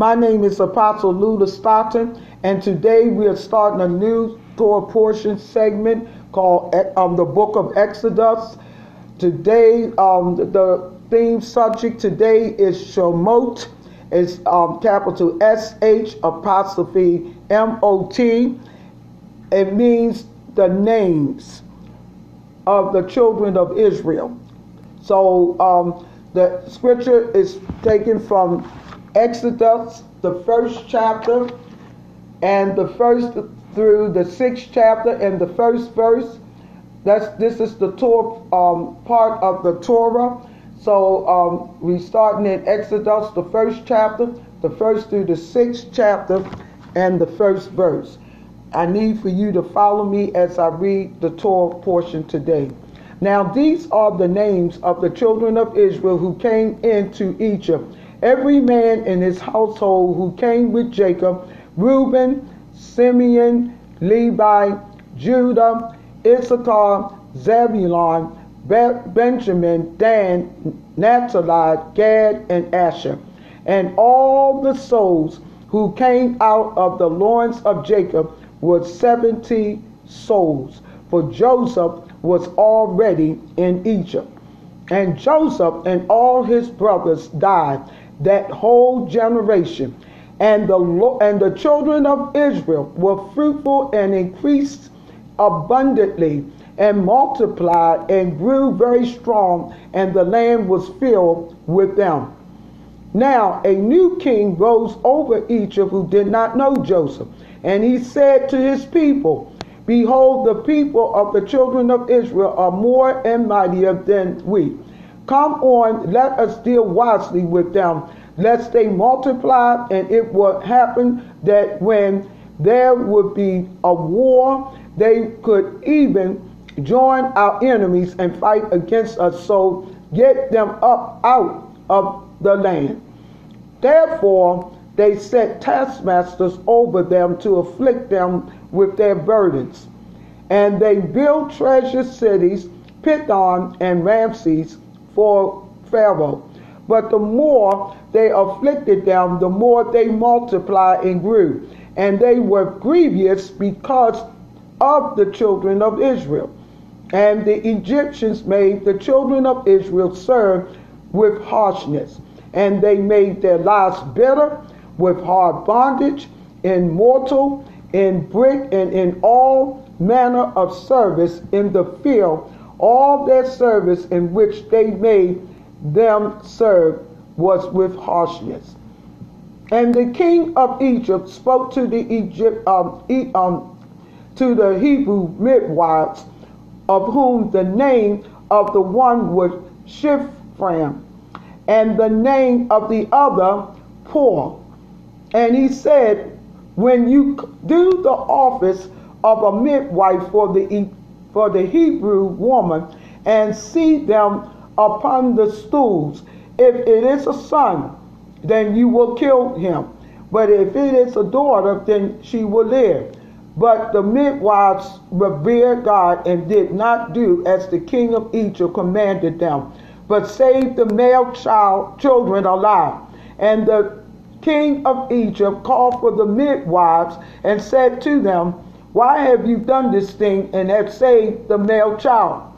My name is Apostle Lula Stockton, and today we are starting a new Torah portion segment called um, the Book of Exodus. Today, um, the theme subject today is Shemot. It's um, capital S H apostrophe M O T. It means the names of the children of Israel. So um, the scripture is taken from Exodus, the first chapter, and the first through the sixth chapter and the first verse. That's this is the Torah um, part of the Torah. So um, we starting in Exodus, the first chapter, the first through the sixth chapter, and the first verse. I need for you to follow me as I read the Torah portion today. Now these are the names of the children of Israel who came into Egypt. Every man in his household who came with Jacob, Reuben, Simeon, Levi, Judah, Issachar, Zebulun, Benjamin, Dan, Naphtali, Gad, and Asher, and all the souls who came out of the loins of Jacob were seventy souls, for Joseph was already in Egypt. And Joseph and all his brothers died, that whole generation. And the, and the children of Israel were fruitful and increased abundantly and multiplied and grew very strong, and the land was filled with them. Now a new king rose over Egypt who did not know Joseph. And he said to his people, Behold, the people of the children of Israel are more and mightier than we. Come on, let us deal wisely with them, lest they multiply, and it will happen that when there would be a war, they could even join our enemies and fight against us, so get them up out of the land. Therefore, they set taskmasters over them to afflict them with their burdens. And they built treasure cities, Pithom and Ramses, for Pharaoh. But the more they afflicted them, the more they multiplied and grew. And they were grievous because of the children of Israel. And the Egyptians made the children of Israel serve with harshness. And they made their lives bitter with hard bondage, in mortal, in brick, and in all manner of service in the field. All their service in which they made them serve was with harshness. And the king of Egypt spoke to the Egypt um, um, to the Hebrew midwives of whom the name of the one was Shiphrah, and the name of the other Puah. And he said, When you do the office of a midwife for the, for the Hebrew woman and see them upon the stools, if it is a son, then you will kill him. But if it is a daughter, then she will live. But the midwives revered God and did not do as the king of Egypt commanded them, but saved the male child children alive. And the king of Egypt called for the midwives and said to them, Why have you done this thing and have saved the male child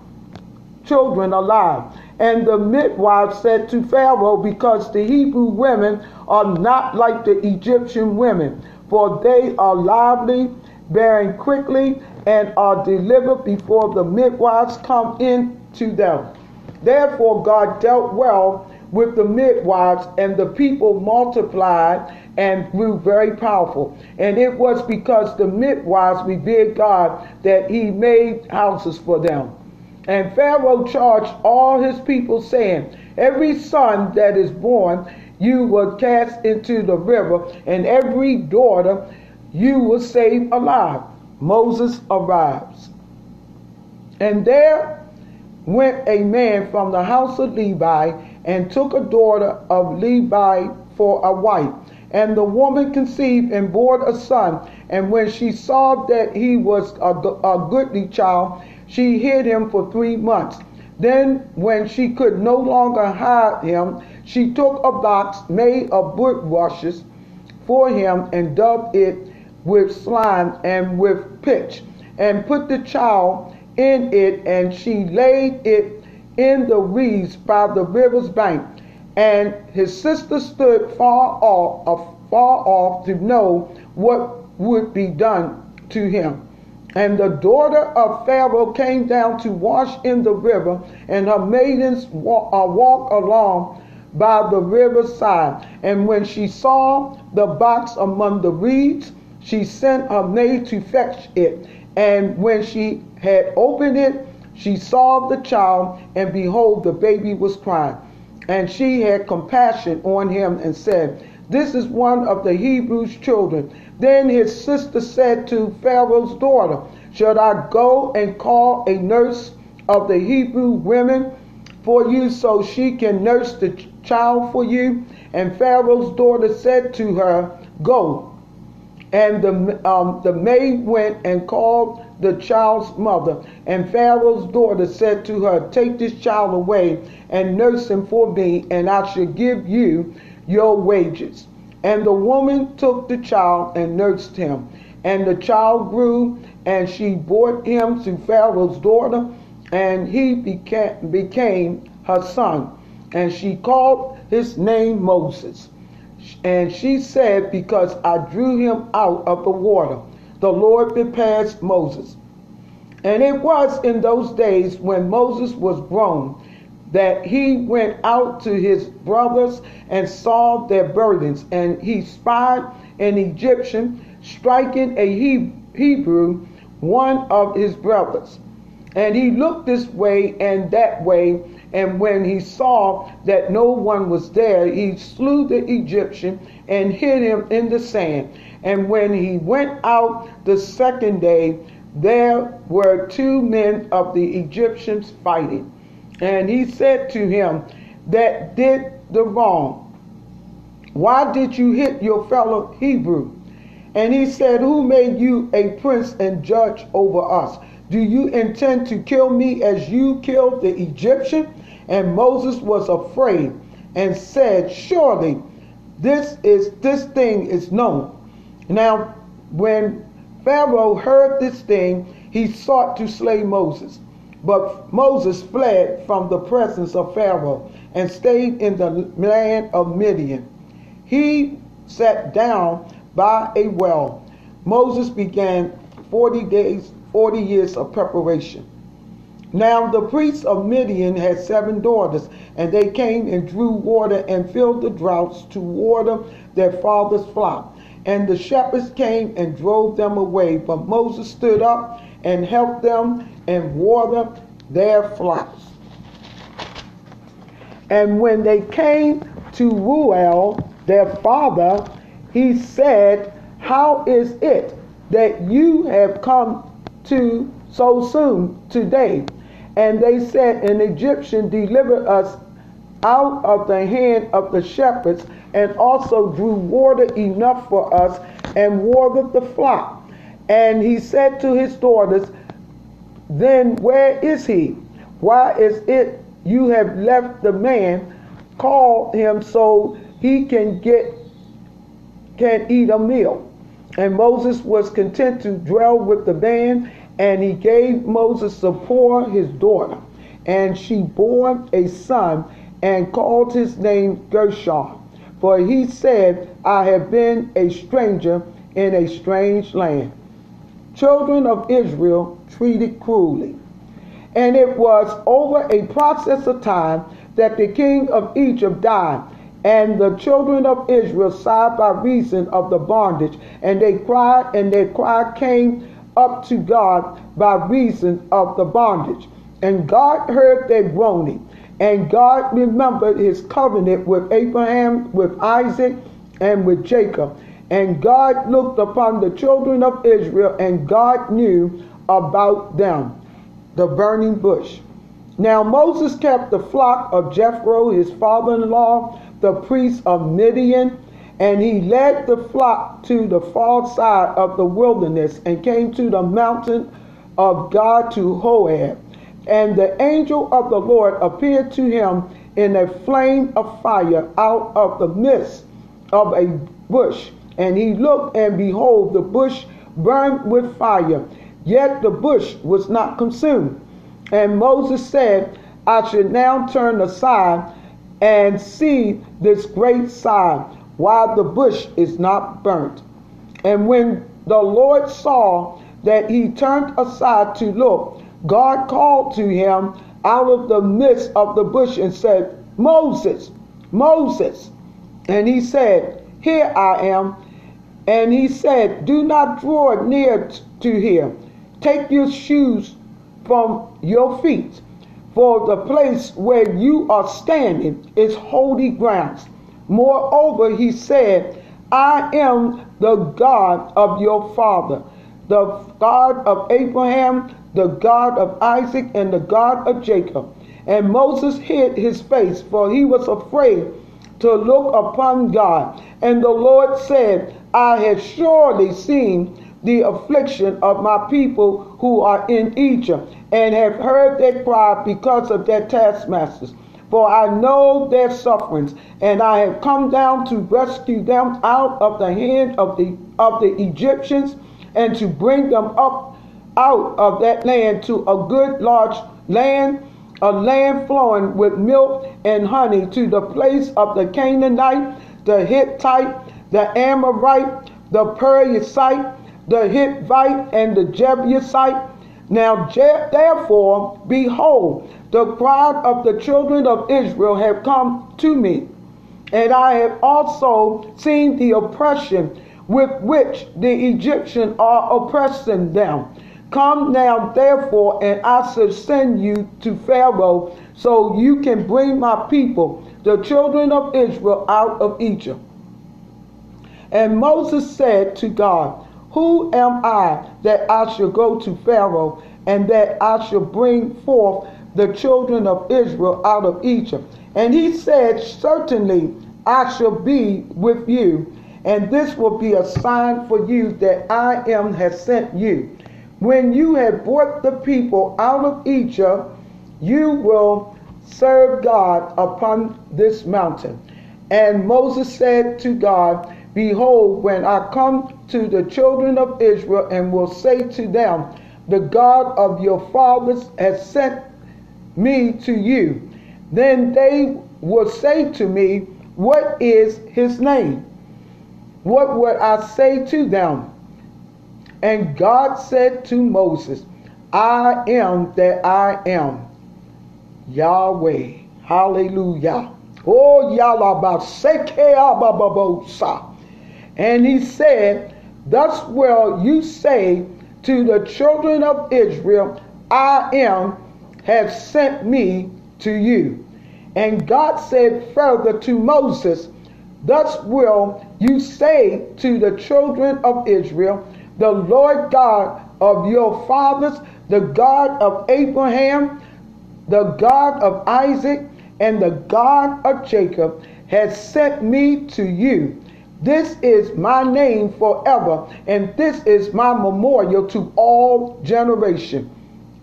children alive? And the midwives said to Pharaoh, Because the Hebrew women are not like the Egyptian women, for they are lively bearing quickly, and are delivered before the midwives come in to them. Therefore, God dealt well with the midwives, and the people multiplied and grew very powerful. And it was because the midwives revered God that he made houses for them. And Pharaoh charged all his people, saying, Every son that is born you will cast into the river, and every daughter you will save alive. Moses arrives. And there went a man from the house of Levi and took a daughter of Levi for a wife. And the woman conceived and bore a son. And when she saw that he was a, a goodly child, she hid him for three months. Then, when she could no longer hide him, she took a box made of wood rushes for him and daubed it with slime and with pitch, and put the child in it, and she laid it in the reeds by the river's bank. And his sister stood far off, far off to know what would be done to him. And the daughter of Pharaoh came down to wash in the river, and her maidens walked uh, walk along by the riverside. And when she saw the box among the reeds, she sent her maid to fetch it. And when she had opened it, she saw the child, and behold, the baby was crying. And she had compassion on him and said, This is one of the Hebrews' children. Then his sister said to Pharaoh's daughter, Should I go and call a nurse of the Hebrew women for you so she can nurse the child for you? And Pharaoh's daughter said to her, Go. And the, um, the maid went and called the child's mother. And Pharaoh's daughter said to her, Take this child away and nurse him for me, and I shall give you your wages. And the woman took the child and nursed him. And the child grew, and she brought him to Pharaoh's daughter, and he became, became her son. And she called his name Moses. And she said, Because I drew him out of the water, the Lord prepares Moses. And it was in those days when Moses was grown that he went out to his brothers and saw their burdens. And he spied an Egyptian striking a Hebrew, one of his brothers. And he looked this way and that way and when he saw that no one was there, he slew the Egyptian and hid him in the sand. And when he went out the second day, there were two men of the Egyptians fighting. And he said to him that did the wrong, Why did you hit your fellow Hebrew? And he said, Who made you a prince and judge over us? Do you intend to kill me as you killed the Egyptian? And Moses was afraid and said, Surely this is this thing is known. Now, when Pharaoh heard this thing, he sought to slay Moses. But Moses fled from the presence of Pharaoh and stayed in the land of Midian. He sat down by a well. Moses began 40 days, 40 years of preparation. Now the priests of Midian had seven daughters, and they came and drew water and filled the droughts to water their father's flock. And the shepherds came and drove them away. But Moses stood up and helped them and watered their flocks. And when they came to Reuel, their father, he said, How is it that you have come to so soon today? And they said, An Egyptian delivered us out of the hand of the shepherds, and also drew water enough for us, and watered the flock. And he said to his daughters, Then where is he? Why is it you have left the man? Call him so he can get can eat a meal. And Moses was content to dwell with the man and he gave Moses Zipporah his daughter, and she bore a son and called his name Gershom. For he said, I have been a stranger in a strange land. Children of Israel treated cruelly. And it was over a process of time that the king of Egypt died, and the children of Israel sighed by reason of the bondage, and they cried, and their cry came up to God by reason of the bondage. And God heard their groaning. And God remembered his covenant with Abraham, with Isaac, and with Jacob. And God looked upon the children of Israel, and God knew about them. The burning bush. Now Moses kept the flock of Jethro, his father in law, the priest of Midian and he led the flock to the far side of the wilderness and came to the mountain of God to Horeb. And the angel of the Lord appeared to him in a flame of fire out of the midst of a bush. And he looked, and behold, the bush burned with fire, yet the bush was not consumed. And Moses said, I should now turn aside and see this great sign, while the bush is not burnt. And when the Lord saw that he turned aside to look, God called to him out of the midst of the bush and said, Moses, Moses. And he said, Here I am. And he said, Do not draw near to here. Take your shoes from your feet, for the place where you are standing is holy grounds. Moreover, he said, I am the God of your father, the God of Abraham, the God of Isaac, and the God of Jacob. And Moses hid his face, for he was afraid to look upon God. And the Lord said, I have surely seen the affliction of my people who are in Egypt, and have heard their cry because of their taskmasters. For I know their sufferings, and I have come down to rescue them out of the hand of the of the Egyptians, and to bring them up out of that land to a good large land, a land flowing with milk and honey, to the place of the Canaanite, the Hittite, the Amorite, the Perizzite, the Hittite, and the Jebusite. Now therefore, behold, the cry of the children of Israel have come to me, and I have also seen the oppression with which the Egyptians are oppressing them. Come now, therefore, and I shall send you to Pharaoh, so you can bring my people, the children of Israel, out of Egypt. And Moses said to God, Who am I that I should go to Pharaoh, and that I should bring forth the children of Israel out of Egypt? And he said, Certainly I shall be with you, and this will be a sign for you that I am has sent you. When you have brought the people out of Egypt, you will serve God upon this mountain. And Moses said to God, Behold, when I come to the children of Israel and will say to them, The God of your fathers has sent me to you, then they will say to me, What is his name? What would I say to them? And God said to Moses, I am that I am. Yahweh. Hallelujah. Oh, Yalabasekeabababosa. And he said, Thus will you say to the children of Israel, I am, have sent me to you. And God said further to Moses, Thus will you say to the children of Israel, the Lord God of your fathers, the God of Abraham, the God of Isaac, and the God of Jacob, has sent me to you. This is my name forever, and this is my memorial to all generation.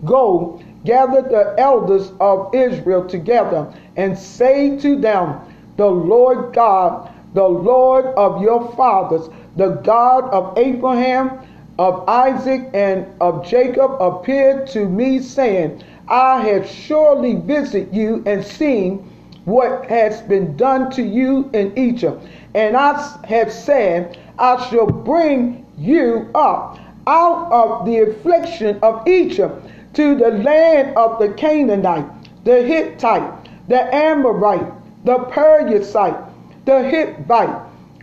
Go, gather the elders of Israel together, and say to them, The Lord God, the Lord of your fathers, the God of Abraham, of Isaac, and of Jacob appeared to me, saying, I have surely visited you and seen what has been done to you in Egypt. And I have said, I shall bring you up out of the affliction of Egypt to the land of the Canaanite, the Hittite, the Amorite, the Perizzite, the Hittite,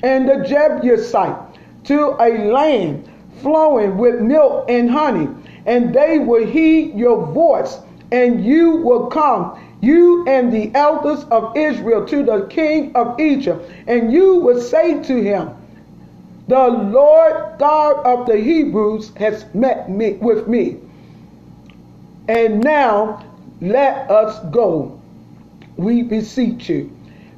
and the Jebusite to a land flowing with milk and honey, and they will heed your voice, and you will come, you and the elders of Israel, to the king of Egypt, and you will say to him, The Lord God of the Hebrews has met me with me. And now let us go, we beseech you.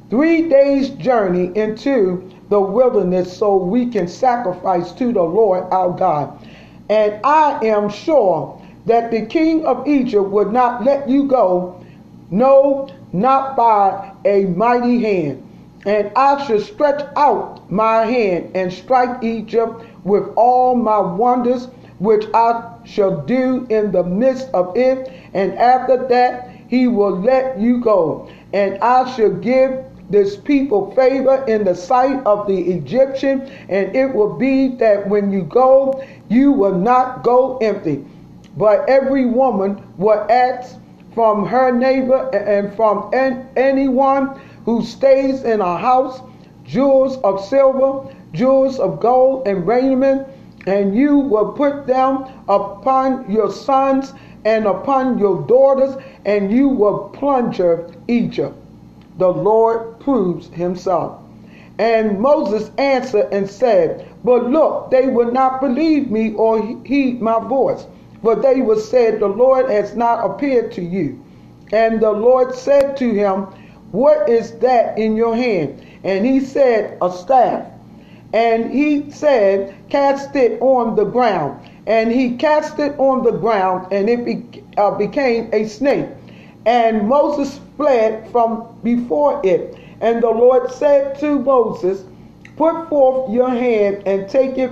Three days' journey into the wilderness so we can sacrifice to the Lord our God. And I am sure that the king of Egypt would not let you go, no, not by a mighty hand. And I shall stretch out my hand and strike Egypt with all my wonders, which I shall do in the midst of it. And after that, he will let you go. And I shall give this people favor in the sight of the Egyptian, and it will be that when you go, you will not go empty. But every woman will ask from her neighbor and from anyone who stays in a house jewels of silver, jewels of gold, and raiment, and you will put them upon your sons and upon your daughters, and you will plunder Egypt. The Lord proves himself. And Moses answered and said, But look, they will not believe me or heed my voice. For they will say, The Lord has not appeared to you. And the Lord said to him, What is that in your hand? And he said, A staff. And he said, Cast it on the ground. And he cast it on the ground, and it be, uh, became a snake. And Moses fled from before it. And the Lord said to Moses, Put forth your hand and take it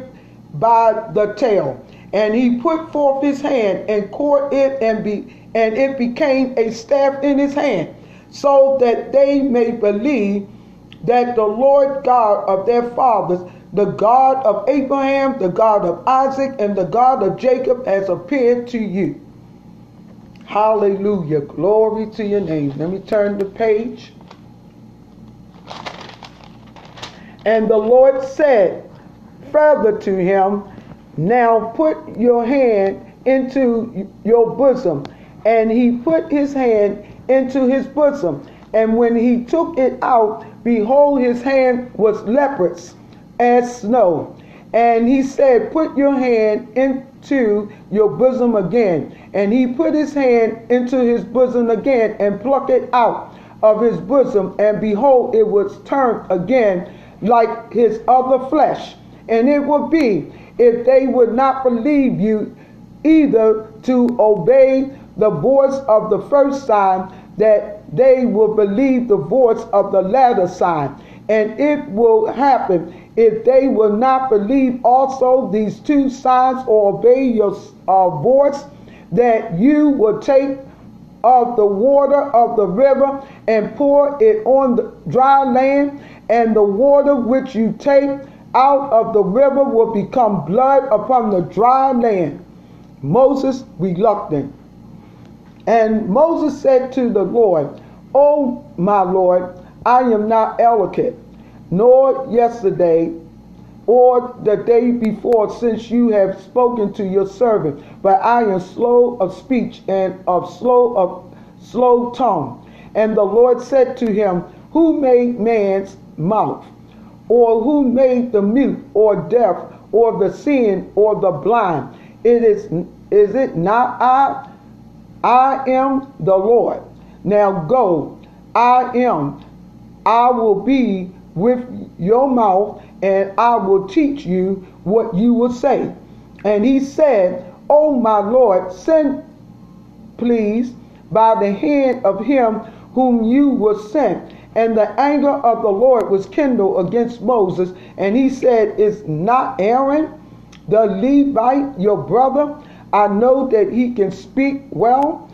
by the tail. And he put forth his hand and caught it, and be and it became a staff in his hand, so that they may believe that the Lord God of their fathers, the God of Abraham, the God of Isaac, and the God of Jacob, has appeared to you. Hallelujah. Glory to your name. Let me turn the page. And the Lord said further to him, Now put your hand into your bosom. And he put his hand into his bosom. And when he took it out, behold, his hand was leprous as snow. And he said, Put your hand into your bosom again. And he put his hand into his bosom again and plucked it out of his bosom. And behold, it was turned again like his other flesh. And it would be, if they would not believe you, either to obey the voice of the first sign, that they will believe the voice of the latter sign. And it will happen if they will not believe also these two signs or obey your uh, voice, that you will take of the water of the river and pour it on the dry land, and the water which you take out of the river will become blood upon the dry land. Moses reluctant. And Moses said to the Lord, O my Lord, I am not eloquent, nor yesterday or the day before, since you have spoken to your servant, but I am slow of speech and of slow of slow tongue. And the Lord said to him, Who made man's mouth? Or who made the mute or deaf or the seeing or the blind? It is is it not I? I am the Lord. Now go, I am. I will be with your mouth and I will teach you what you will say. And he said, Oh, my Lord, send, please, by the hand of him whom you were sent. And the anger of the Lord was kindled against Moses. And he said, Is not Aaron the Levite your brother? I know that he can speak well.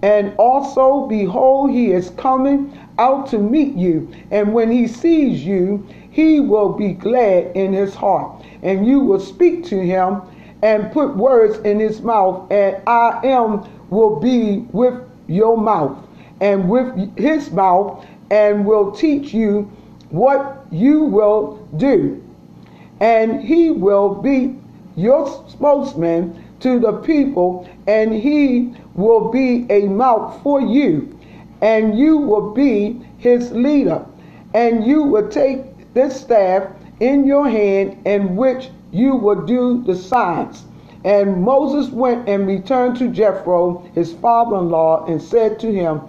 And also, behold, he is coming out to meet you. And when he sees you, he will be glad in his heart. And you will speak to him and put words in his mouth, and I am will be with your mouth and with his mouth, and will teach you what you will do. And he will be your spokesman to the people, and he will be a mouth for you, and you will be his leader. And you will take this staff in your hand, in which you will do the signs. And Moses went and returned to Jethro, his father in law, and said to him,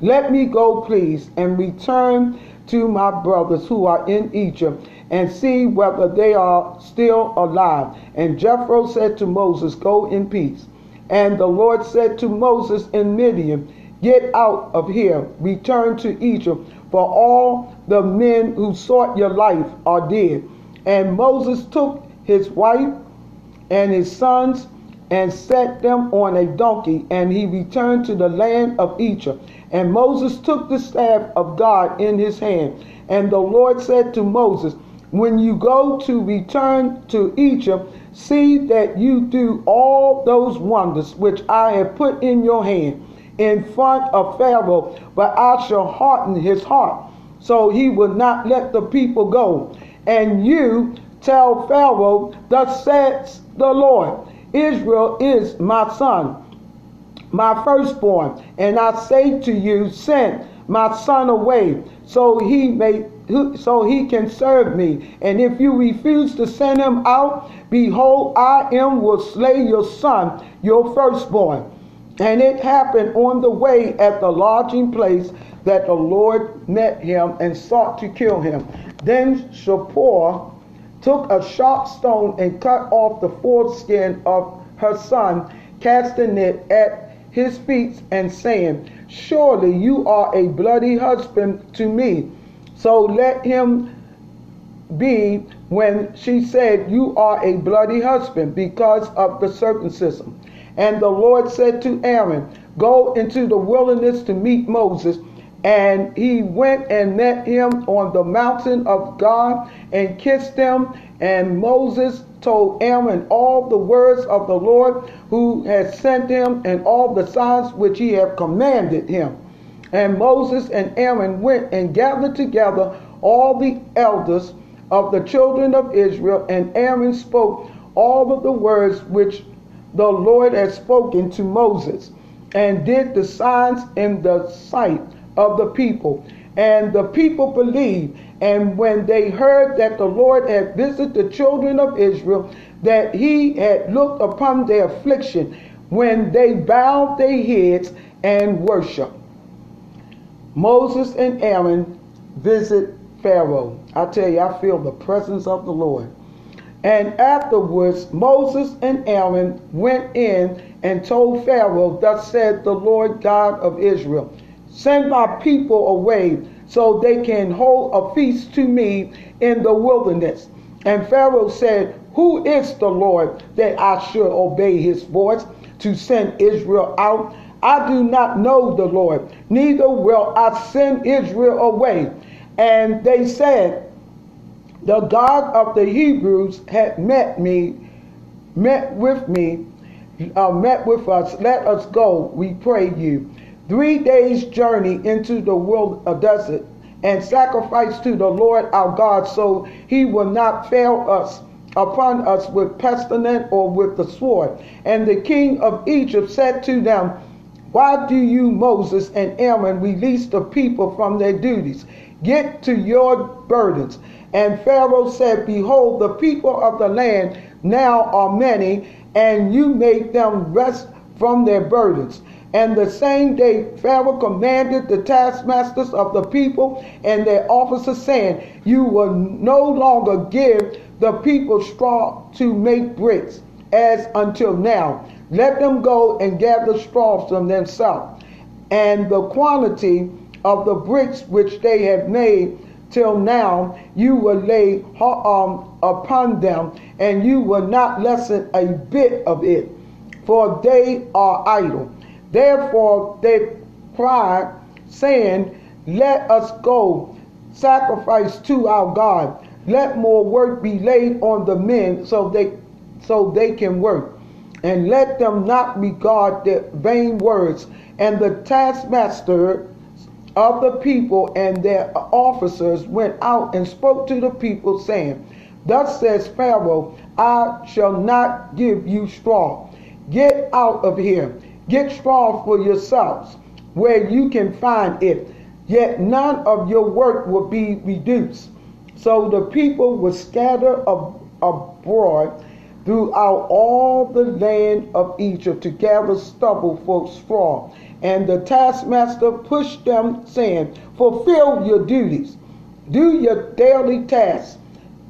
Let me go, please, and return to my brothers who are in Egypt, and see whether they are still alive. And Jethro said to Moses, Go in peace. And the Lord said to Moses in Midian, Get out of here, return to Egypt, for all the men who sought your life are dead. And Moses took his wife and his sons and set them on a donkey, and he returned to the land of Egypt. And Moses took the staff of God in his hand. And the Lord said to Moses, When you go to return to Egypt, see that you do all those wonders which I have put in your hand in front of Pharaoh, but I shall harden his heart, so he will not let the people go. And you tell Pharaoh, Thus says the Lord, Israel is my son, my firstborn, and I say to you, Send my son away, so he may so he can serve me. And if you refuse to send him out, behold, I am will slay your son, your firstborn. And it happened on the way at the lodging place that the Lord met him and sought to kill him. Then Zipporah took a sharp stone and cut off the foreskin of her son, casting it at his feet and saying, Surely you are a bloody husband to me. So let him be when she said, You are a bloody husband because of the circumcision. And the Lord said to Aaron, Go into the wilderness to meet Moses. And he went and met him on the mountain of God and kissed him. And Moses told Aaron all the words of the Lord who had sent him and all the signs which he had commanded him. And Moses and Aaron went and gathered together all the elders of the children of Israel, and Aaron spoke all of the words which the Lord had spoken to Moses, and did the signs in the sight of the people. And the people believed. And when they heard that the Lord had visited the children of Israel, that he had looked upon their affliction, when they bowed their heads and worshiped. Moses and Aaron visit Pharaoh. I tell you, I feel the presence of the Lord. And afterwards, Moses and Aaron went in and told Pharaoh, Thus said the Lord God of Israel, Send my people away so they can hold a feast to me in the wilderness. And Pharaoh said, Who is the Lord that I should obey his voice to send Israel out? I do not know the Lord, neither will I send Israel away. And they said, the God of the Hebrews had met me, met with me, uh, met with us. Let us go, we pray you. Three days' journey into the world, uh, desert and sacrifice to the Lord our God, so he will not fail us upon us with pestilence or with the sword. And the king of Egypt said to them, Why do you, Moses and Aaron, release the people from their duties? Get to your burdens. And Pharaoh said, Behold, the people of the land now are many, and you make them rest from their burdens. And the same day Pharaoh commanded the taskmasters of the people and their officers, saying, You will no longer give the people straw to make bricks, as until now. Let them go and gather straw from themselves. And the quantity of the bricks which they have made till now, you will lay um, upon them, and you will not lessen a bit of it, for they are idle. Therefore they cried, saying, Let us go sacrifice to our God. Let more work be laid on the men so they so they can work. And let them not regard their vain words. And the taskmaster of the people and their officers went out and spoke to the people, saying, Thus says Pharaoh, I shall not give you straw. Get out of here. Get straw for yourselves, where you can find it. Yet none of your work will be reduced. So the people were scattered abroad throughout all the land of Egypt to gather stubble for straw and the taskmaster pushed them, saying, Fulfill your duties, do your daily tasks,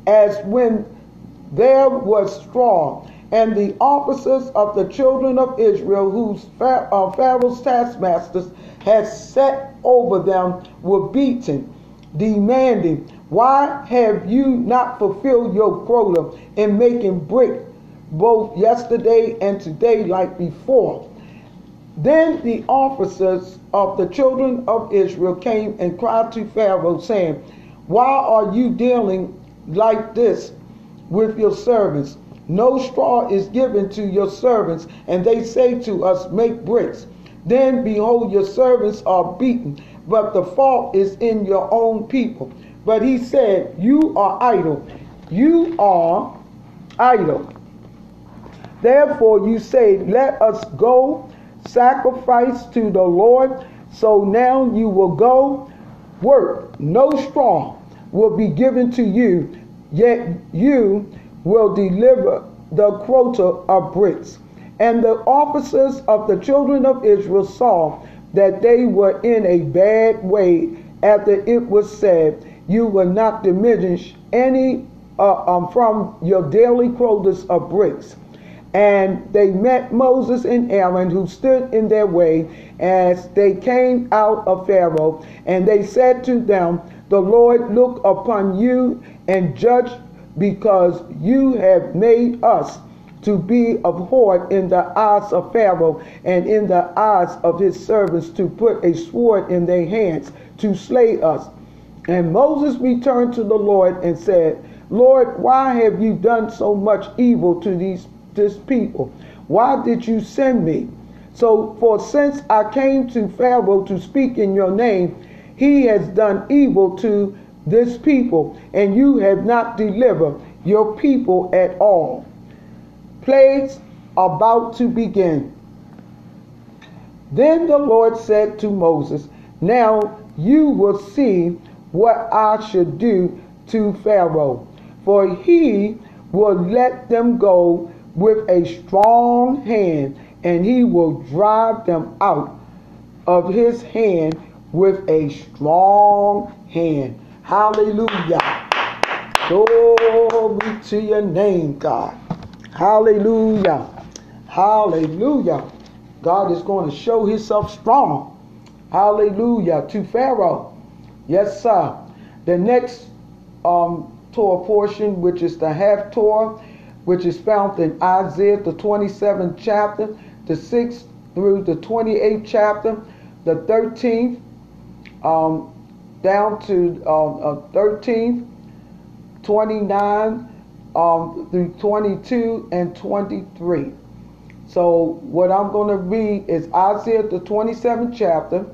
as when there was straw. And the officers of the children of Israel, whose uh, Pharaoh's taskmasters had set over them, were beaten, demanding, Why have you not fulfilled your quota in making brick both yesterday and today like before? Then the officers of the children of Israel came and cried to Pharaoh, saying, Why are you dealing like this with your servants? No straw is given to your servants, and they say to us, Make bricks. Then behold, your servants are beaten, but the fault is in your own people. But he said, You are idle. You are idle. Therefore you say, Let us go sacrifice to the Lord. So now you will go work. No straw will be given to you, yet you will deliver the quota of bricks. And the officers of the children of Israel saw that they were in a bad way after it was said, You will not diminish any uh, um, from your daily quotas of bricks. And they met Moses and Aaron, who stood in their way as they came out of Pharaoh. And they said to them, The Lord look upon you and judge, because you have made us to be abhorred in the eyes of Pharaoh and in the eyes of his servants to put a sword in their hands to slay us. And Moses returned to the Lord and said, Lord, why have you done so much evil to these this people? Why did you send me? So, for since I came to Pharaoh to speak in your name, he has done evil to this people, and you have not delivered your people at all. Plagues about to begin. Then the Lord said to Moses, Now you will see what I should do to Pharaoh, for he will let them go with a strong hand, and he will drive them out of his hand with a strong hand. Hallelujah. Glory to your name, God. Hallelujah. Hallelujah. God is going to show himself strong. Hallelujah. To Pharaoh. Yes, sir. The next um, Torah portion, which is the Haftorah, which is found in Isaiah, the 27th chapter, the 6th through the 28th chapter, the 13th um, down to um, uh, 13th, 29 um, through 22 and 23. So what I'm going to read is Isaiah, the 27th chapter,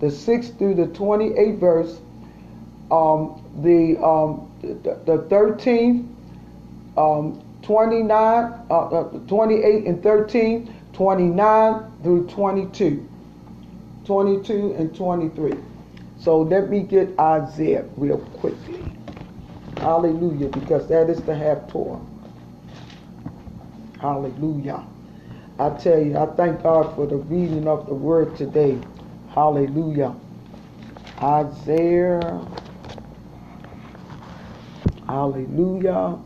the 6th through the 28th verse, um, the, um, the, the 13th, um, 29, uh, uh, 28 and 13, 29 through 22, 22 and 23. So let me get Isaiah real quickly. Hallelujah, because that is the Haftorah. Hallelujah. I tell you, I thank God for the reading of the word today. Hallelujah. Isaiah. Hallelujah.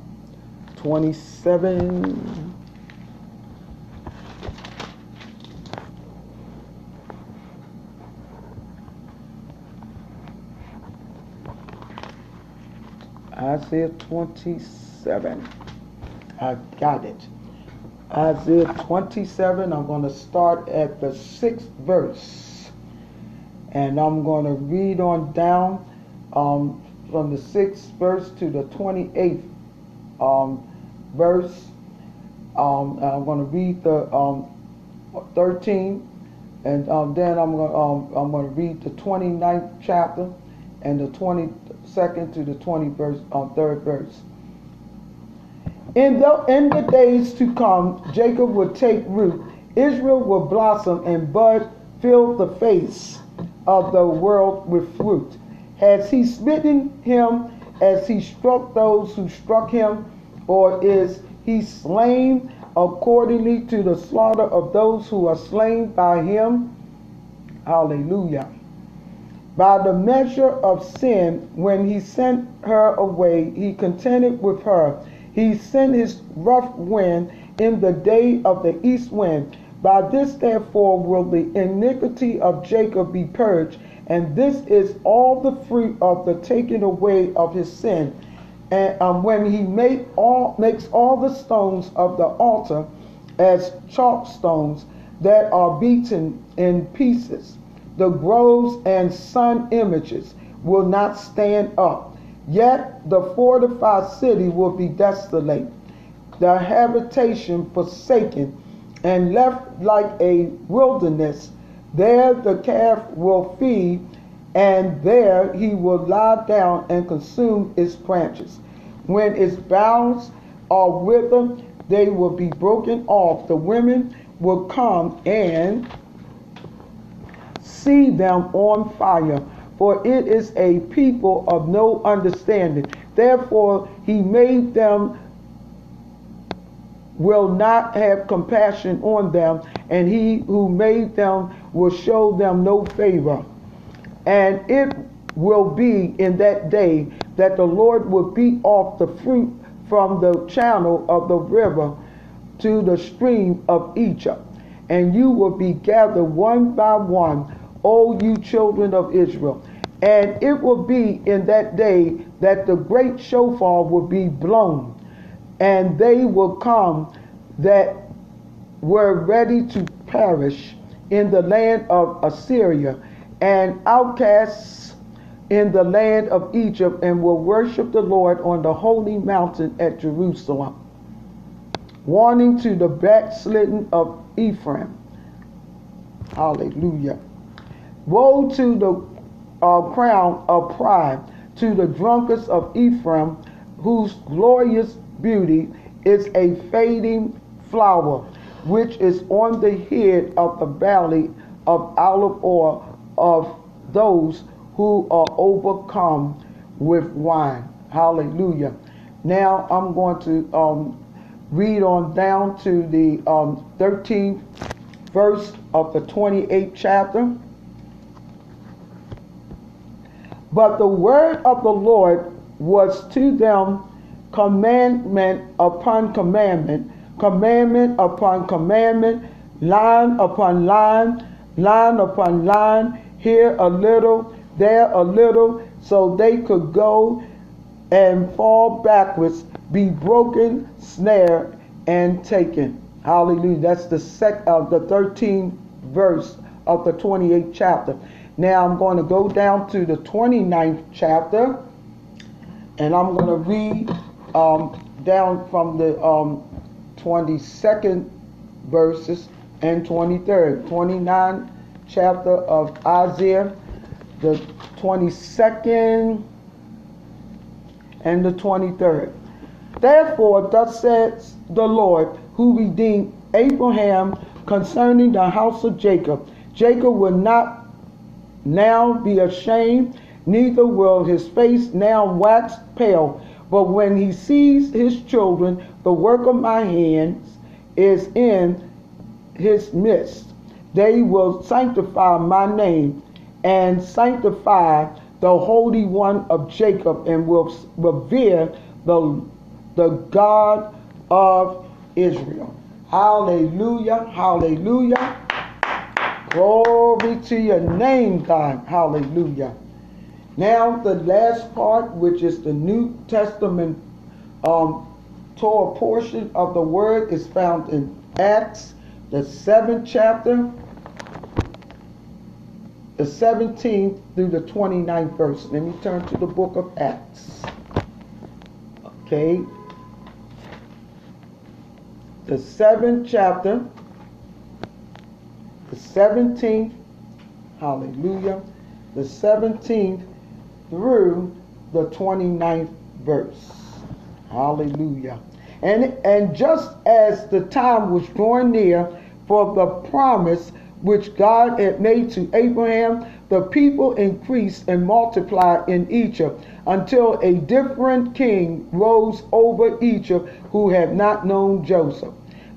27. Isaiah 27. I got it. Isaiah 27, I'm going to start at the sixth verse. And I'm going to read on down um, from the sixth verse to the 28th um, verse. Um, I'm going to read the um, 13, and um, then I'm going um, I'm going to read the 29th chapter and the 22nd to the 20 verse, um, third verse. In the in the days to come, Jacob will take root, Israel will blossom and bud, fill the face of the world with fruit. Has he smitten him as he struck those who struck him? Or is he slain accordingly to the slaughter of those who are slain by him? Hallelujah. By the measure of sin, when he sent her away, he contended with her. He sent his rough wind in the day of the east wind. By this, therefore, will the iniquity of Jacob be purged, And this is all the fruit of the taking away of his sin. And um, when he make all, makes all the stones of the altar as chalk stones that are beaten in pieces, the groves and sun images will not stand up. Yet the fortified city will be desolate, the habitation forsaken, and left like a wilderness. There the calf will feed, and there he will lie down and consume its branches. When its boughs are withered, they will be broken off. The women will come and see them on fire, for it is a people of no understanding. Therefore, he made them will not have compassion on them, and he who made them will show them no favor. And it will be in that day that the Lord will beat off the fruit from the channel of the river to the stream of Egypt, and you will be gathered one by one, O you children of Israel. And it will be in that day that the great shofar will be blown, and they will come that were ready to perish in the land of Assyria, and outcasts in the land of Egypt, and will worship the Lord on the holy mountain at Jerusalem. Warning to the backslidden of Ephraim. Hallelujah. Woe to the uh, crown of pride, to the drunkards of Ephraim, whose glorious beauty is a fading flower, which is on the head of the valley of olive oil of those who are overcome with wine. Hallelujah. Now I'm going to um, read on down to the um, 13th verse of the 28th chapter. But the word of the Lord was to them commandment upon commandment, commandment upon commandment, line upon line, line upon line, here a little, there a little, so they could go and fall backwards, be broken, snared, and taken. Hallelujah. That's the sec of the 13th verse of the 28th chapter. Now I'm going to go down to the 29th chapter, and I'm going to read um, down from the um, 22nd verses and 23rd. 29th chapter of Isaiah, the 22nd and the 23rd. Therefore, thus says the Lord, who redeemed Abraham concerning the house of Jacob. Jacob will not now be ashamed, neither will his face now wax pale. But when he sees his children, the work of my hands is in his midst. They will sanctify my name and sanctify the Holy One of Jacob and will revere the, the God of Israel. Hallelujah, hallelujah. Glory to your name, God. Hallelujah. Now, the last part, which is the New Testament um, Torah portion of the word, is found in Acts, the seventh chapter, the 17th through the 29th verse. Let me turn to the book of Acts. Okay. The seventh chapter, the 17th, hallelujah, the 17th through the 29th verse. Hallelujah. And, and just as the time was drawing near for the promise which God had made to Abraham, the people increased and multiplied in Egypt until a different king rose over Egypt who had not known Joseph.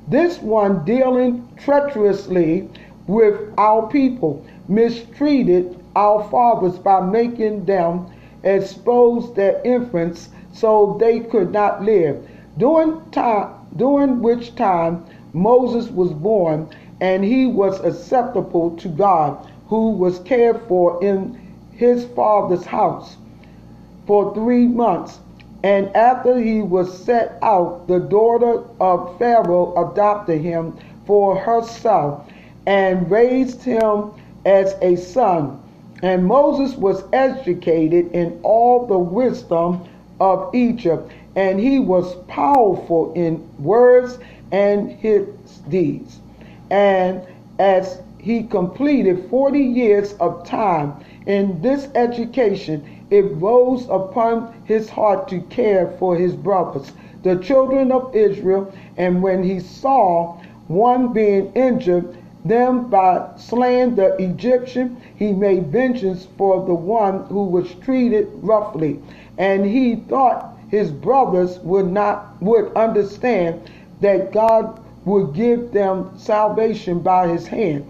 This one dealing treacherously with our people mistreated our fathers by making them expose their infants so they could not live. During time during which time Moses was born and he was acceptable to God, who was cared for in his father's house for three months. And after he was set out, the daughter of Pharaoh adopted him for herself and raised him as a son. And Moses was educated in all the wisdom of Egypt, and he was powerful in words and his deeds. And as he completed 40 years of time in this education, it rose upon his heart to care for his brothers, the children of Israel. And when he saw one being injured, them by slaying the Egyptian, he made vengeance for the one who was treated roughly. And he thought his brothers would not would understand that God would give them salvation by his hand.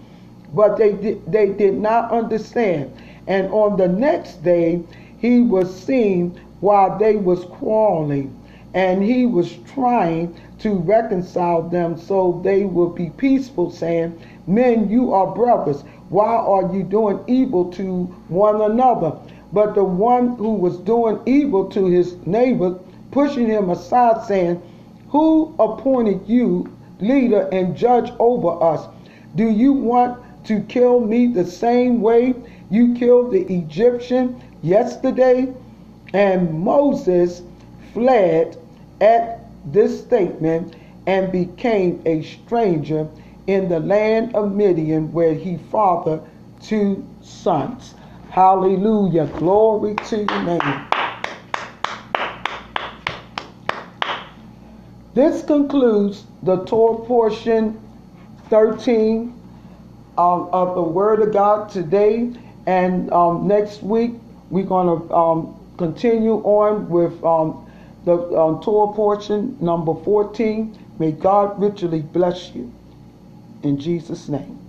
But they they did not understand. And on the next day he was seen while they was quarreling and he was trying to reconcile them so they would be peaceful saying Men, you are brothers. Why are you doing evil to one another? But the one who was doing evil to his neighbor, pushing him aside, saying, Who appointed you leader and judge over us? Do you want to kill me the same way you killed the Egyptian yesterday? And Moses fled at this statement and became a stranger in the land of Midian where he fathered two sons. Hallelujah. Glory to your name. This concludes the Torah portion 13 um, of the Word of God today. And um, next week, we're going to um, continue on with um, the um, Torah portion number 14. May God richly bless you in Jesus' name.